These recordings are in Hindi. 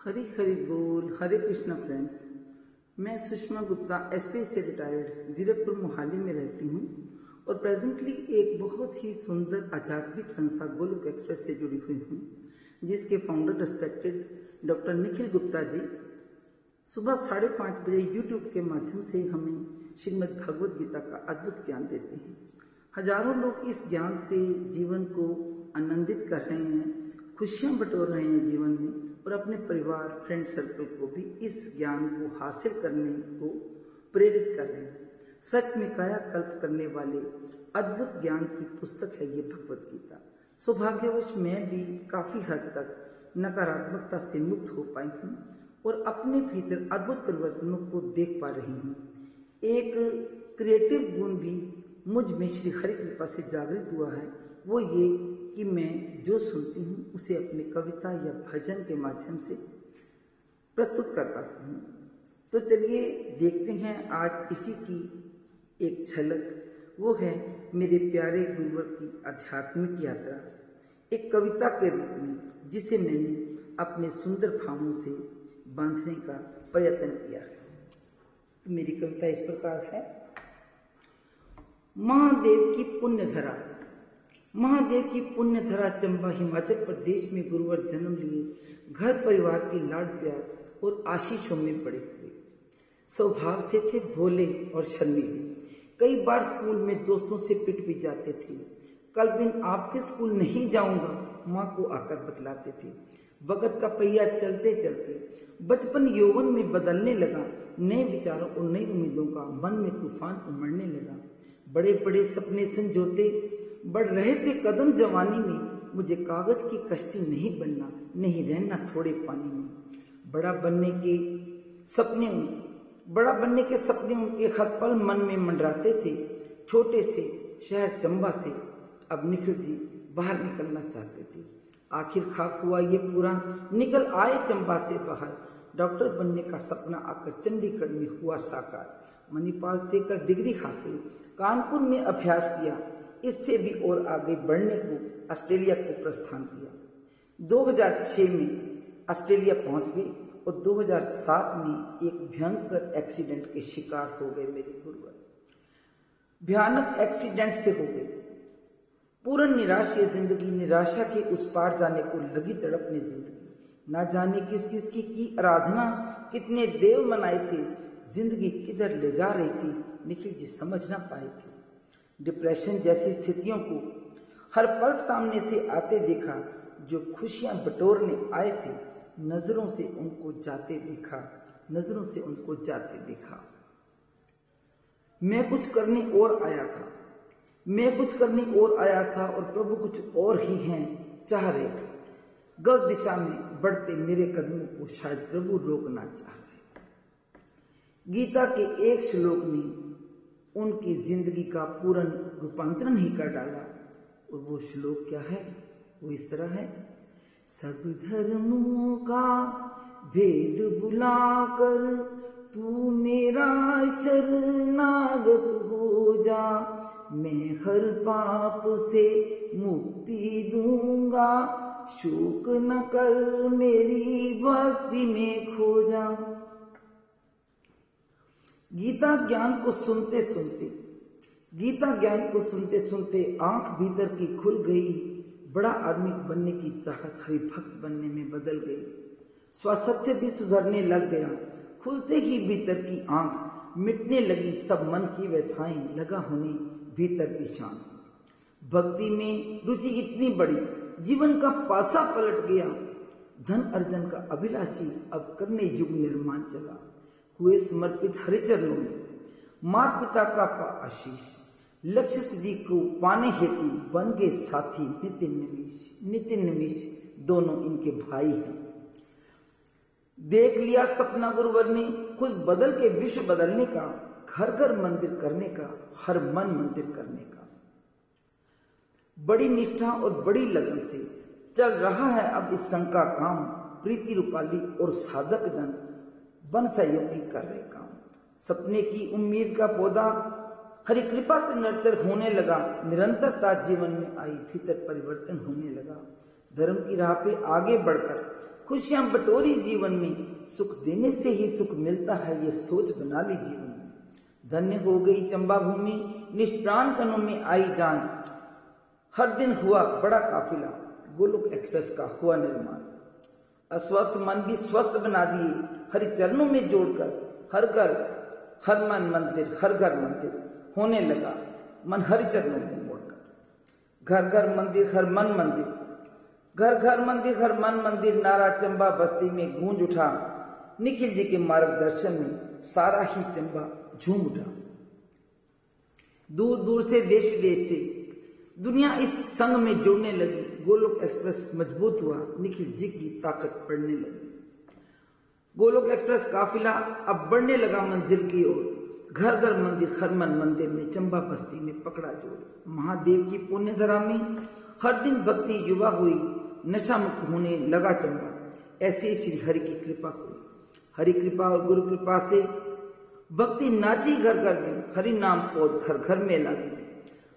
हरी हरी बोल, हरे कृष्णा फ्रेंड्स मैं सुषमा गुप्ता एसपी से रिटायर्ड जीरकपुर मोहाली में रहती हूँ और प्रेजेंटली एक बहुत ही सुंदर आध्यात्मिक संस्था गोलुक एक्सप्रेस से जुड़ी हुई हूँ, जिसके founder respected doctor Nikhil Gupta ji. सुबह साढ़े पाँच बजे यूट्यूब के माध्यम से हमें श्रीमद् भगवद गीता का अद्भुत ज्ञान देते हैं। हज़ारों लोग इस ज्ञान से जीवन को आनंदित कर रहे हैं, खुशियाँ बटोर रहे हैं जीवन में। और अपने परिवार फ्रेंड सर्कल को भी इस ज्ञान को हासिल करने को प्रेरित कर रहे हैं। सच में कायाकल्प करने वाले अद्भुत ज्ञान की पुस्तक है ये भगवत गीता। सौभाग्यवश मैं भी काफ़ी हद तक नकारात्मकता से मुक्त हो पाई हूँ और अपने भीतर अद्भुत परिवर्तनों को देख पा रही हूँ। एक क्रिएटिव गुण भी मुझमें श्री हरि कृपा से जागृत हुआ है, वो ये कि मैं जो सुनती हूँ, उसे अपनी कविता या भजन के माध्यम से प्रस्तुत कर पाती हूँ। तो चलिए देखते हैं आज इसी की एक झलक। वो है मेरे प्यारे गुरुवर की आध्यात्मिक यात्रा। एक कविता के रूप में, जिसे मैंने अपने सुंदर भावों से बांधने का प्रयत्न किया। तो मेरी कविता इस प्रकार है। महादेव की पुण्य धरा महादेव की पुण्य धरा चंबा हिमाचल प्रदेश में गुरुवार जन्म लिए, घर परिवार के लाड प्यार और आशीषों में बड़े हुए। स्वभाव से थे भोले और शर्मीले। कई बार स्कूल में दोस्तों से पिट भी जाते थे। कल बिन आपके स्कूल नहीं जाऊँगा, माँ को आकर बतलाते थे। वक़्त का पहिया चलते चलते बचपन यौवन में बदलने लगा, नए विचारों और नई उम्मीदों का मन में तूफ़ान उमड़ने लगा। बड़े बड़े सपने संजोते बढ़ रहे थे कदम जवानी में, मुझे कागज़ की कश्ती नहीं बनना, नहीं रहना थोड़े पानी में। बड़ा बनने के सपने, बड़ा बनने के सपने उनके हर पल मन में मंडराते थे, छोटे से शहर चंबा से। अब निखिल जी बाहर निकलना चाहते थे। आखिर खाक हुआ ये पूरा, निकल आए चंबा से बाहर। डॉक्टर बनने का सपना आकर चंडीगढ़ में हुआ साकार। मणिपाल से कर डिग्री हासिल, कानपुर में अभ्यास किया इससे भी और आगे बढ़ने को ऑस्ट्रेलिया को प्रस्थान किया। 2006 में ऑस्ट्रेलिया पहुँच गए और 2007 में एक भयंकर एक्सीडेंट के शिकार हो गए मेरे गुरुवर। भयानक एक्सीडेंट से हो गए। पूर्ण निराश ये ज़िंदगी निराशा के उस पार जाने को लगी तड़पने ज़िंदगी। ना जाने किस किस की, की आराधना कितने देव मनाए थे ज़िंदगी किधर ले जा रही थी निखिल जी समझ ना पाए थे। डिप्रेशन जैसी स्थितियों को हर पल सामने से आते देखा, जो खुशियाँ बटोरने आए थे, नज़रों से उनको जाते देखा, नज़रों से उनको जाते देखा। मैं कुछ करने और आया था। मैं कुछ करने और आया था और प्रभु कुछ और ही हैं, चाह रहे। गलत दिशा में बढ़ते मेरे कदमों को शायद प्रभु रोकना चाह रहे। गीता के एक श्लोक ने उनकी ज़िंदगी का पूर्ण रूपांतरण ही कर डाला। और वो श्लोक क्या है? वो इस तरह है। सब धर्मों का भेद बुलाकर तू मेरा चरनागत हो जा। मैं हर पाप से मुक्ति दूँगा। शोक न कर मेरी भक्ति में खो जा। गीता ज्ञान को सुनते सुनते गीता ज्ञान को सुनते सुनते आँख भीतर की खुल गई, बड़ा आदमी बनने की चाहत हरि भक्त बनने में बदल गई। स्वास्थ्य भी सुधरने लग गया। खुलते ही भीतर की आँख मिटने लगी, सब मन की व्यथाएँ, लगा होने भीतर की शांत भक्ति में रुचि इतनी बड़ी, जीवन का पासा पलट गया। धन अर्जन का अभिलाषी अब करने युग निर्माण चला। हुए समर्पित हरिचरणों में। माता पिता का आशीष, लक्ष्य सिद्धि को पाने हेतु बन गए साथी नितिन निमिष नितिन निमिष दोनों इनके भाई हैं। देख लिया सपना गुरुवर ने खुद बदल के विश्व बदलने का घर घर मंदिर करने का, हर मन मंदिर करने का। बड़ी निष्ठा और बड़ी लगन से चल रहा है अब इस संघ का काम, प्रीति रूपाली और साधक जन। बन सहयोगी कर रहे काम। सपने की उम्मीद का पौधा हरि कृपा से नर्चर होने लगा। निरंतरता जीवन में आई, भीतर परिवर्तन होने लगा। धर्म की राह पे आगे बढ़कर, खुशियाँ बटोरी जीवन में। सुख देने से ही सुख मिलता है, ये सोच बना ली जीवन में। धन्य हो गई चंबा भूमि, निष्प्राण कनों में आई जान। हर दिन हुआ बड़ा काफिला। गोलोक एक्सप्रेस का हुआ निर्माण। अस्वस्थ मन भी स्वस्थ बना दिए, हरि चरणों में जोड़कर, हर घर, हर मन मंदिर, हर घर मंदिर होने लगा, मन हरि चरणों में मोड़कर। घर घर मंदिर, हर मन मंदिर, घर घर मंदिर, हर मन मंदिर, नारा चंबा बस्ती में गूंज उठा, निखिल जी के मार्गदर्शन में सारा ही चंबा झूम उठा। दूर दूर से, देश विदेश से दुनिया इस संघ में जुड़ने लगी। गोलोक एक्सप्रेस मज़बूत हुआ। निखिल जी की ताकत बढ़ने लगी। गोलोक एक्सप्रेस काफिला अब बढ़ने लगा मंजिल की ओर। घर घर मंदिर हरमन मंदिर में चंबा बस्ती में पकड़ा जोड़ महादेव की पुण्य धरा में हर दिन भक्ति युवा हुई। नशा मुक्त होने लगा चंबा। ऐसे श्री हरि की कृपा हुई। हरि कृपा और गुरु कृपा से भक्ति नाची घर घर में। हरि नाम पौध घर घर में लगी।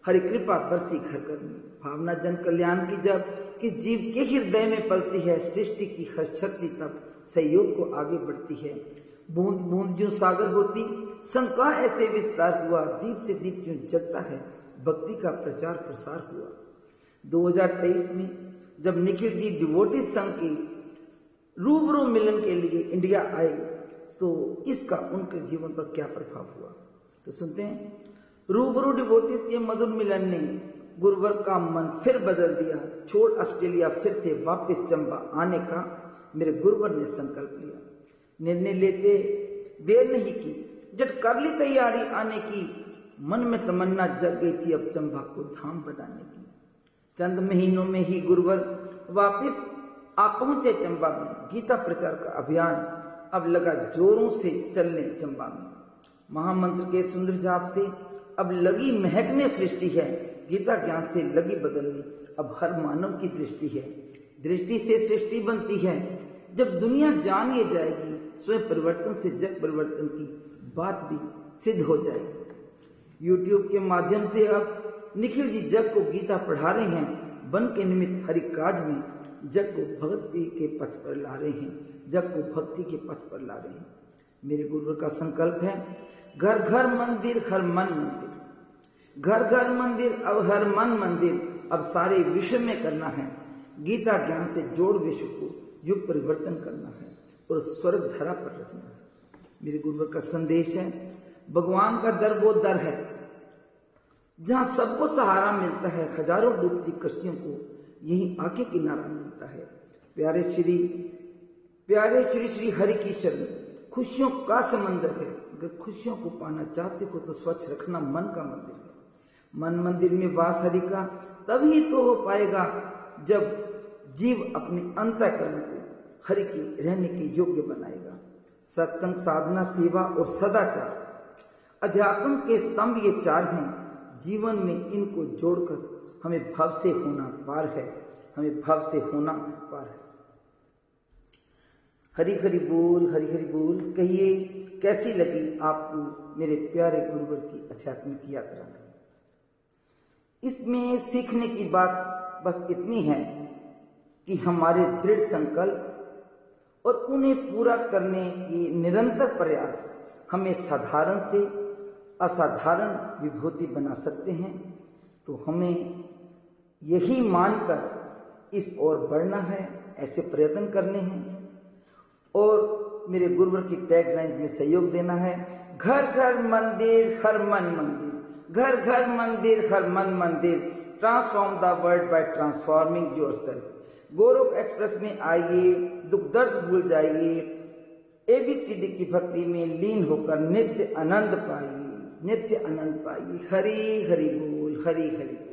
हरि कृपा बरसी घर में भावना जन कल्याण की जब किस जीव के हृदय में पलती है, सृष्टि की हर शक्ति तब सहयोग को आगे बढ़ती है। बूंद बूंद जो सागर होती, शंका ऐसे विस्तार हुआ, दीप से दीप क्यों जगता है, भक्ति का प्रचार प्रसार हुआ। 2023 में, जब निखिल जी डिवोटिस संघ के रूबरू मिलन के लिए इंडिया आए तो इसका उनके जीवन पर क्या प्रभाव हुआ? तो सुनते हैं। रूबरू डिवोटिस के मधुर मिलन ने गुरुवर का मन फिर बदल दिया। छोड़ ऑस्ट्रेलिया फिर से वापस चंबा आने का मेरे गुरुवर ने संकल्प लिया। निर्णय लेते देर नहीं की जब कर ली तैयारी आने की। मन में तमन्ना जग गई थी अब चंबा को धाम बनाने की। चंद महीनों में ही गुरुवर वापस आ पहुँचे चंबा में। गीता प्रचार का अभियान अब लगा जोरों से चलने चंबा में। महामंत्र के सुंदर जाप से अब लगी महकने सृष्टि है। गीता ज्ञान से लगी बदलने अब हर मानव की दृष्टि है। दृष्टि से सृष्टि बनती है। जब दुनिया जान ये जाएगी, स्वयं परिवर्तन से जग परिवर्तन की बात भी सिद्ध हो जाएगी। यूट्यूब के माध्यम से अब निखिल जी जग को गीता पढ़ा रहे हैं। बन के निमित्त हरि काज में जग को भक्ति के पथ पर ला रहे हैं। जग को भक्ति के पथ पर ला रहे हैं। मेरे गुरु का संकल्प है घर घर मंदिर, हर मन मंदिर। घर घर मंदिर, अब हर मन मंदिर। अब सारे विश्व में करना है। गीता ज्ञान से जोड़ विश्व को युग परिवर्तन करना है और स्वर्ग धरा पर रखना है। मेरे गुरुवर का संदेश है, भगवान का दर वो दर है, जहाँ सबको सहारा मिलता है, हज़ारों डूबती कश्तियों को यही आके किनारा मिलता है। प्यारे श्री प्यारे श्री श्री हरि की चरण, खुशियों का समंदर है। अगर खुशियों को पाना चाहते हो तो स्वच्छ रखना मन का मंदिर है। मन मंदिर में वास हरि का तभी तो हो पाएगा जब जीव अपने अंतकरण को हरि की रहने के योग्य बनाएगा। सत्संग, साधना, सेवा और सदाचार। अध्यात्म के स्तंभ ये चार हैं। जीवन में इनको जोड़कर हमें भव से होना पार है। हमें भव से होना पार है। हरी हरी बोल, हरी हरी बोल, कहिए, कैसी लगी आपको मेरे प्यारे गुरुवर की आध्यात्मिक यात्रा? इसमें सीखने की बात बस इतनी है कि हमारे दृढ़ संकल्प और उन्हें पूरा करने के निरंतर प्रयास हमें साधारण से असाधारण विभूति बना सकते हैं तो हमें यही मानकर इस ओर बढ़ना है, ऐसे प्रयत्न करने हैं। और मेरे गुरुवर की टैग लाइन में सहयोग देना है। घर घर मंदिर, हर मन मंदिर, घर घर मंदिर, हर मन मंदिर। Transform the world by transforming your self Gaurav express में आइए, दुख दर्द भूल जाइए। एबीसीडी की भक्ति में लीन होकर नित्य आनंद पाइए, नित्य आनंद पाइए। हरी हरि बोल, हरी हरि बोल।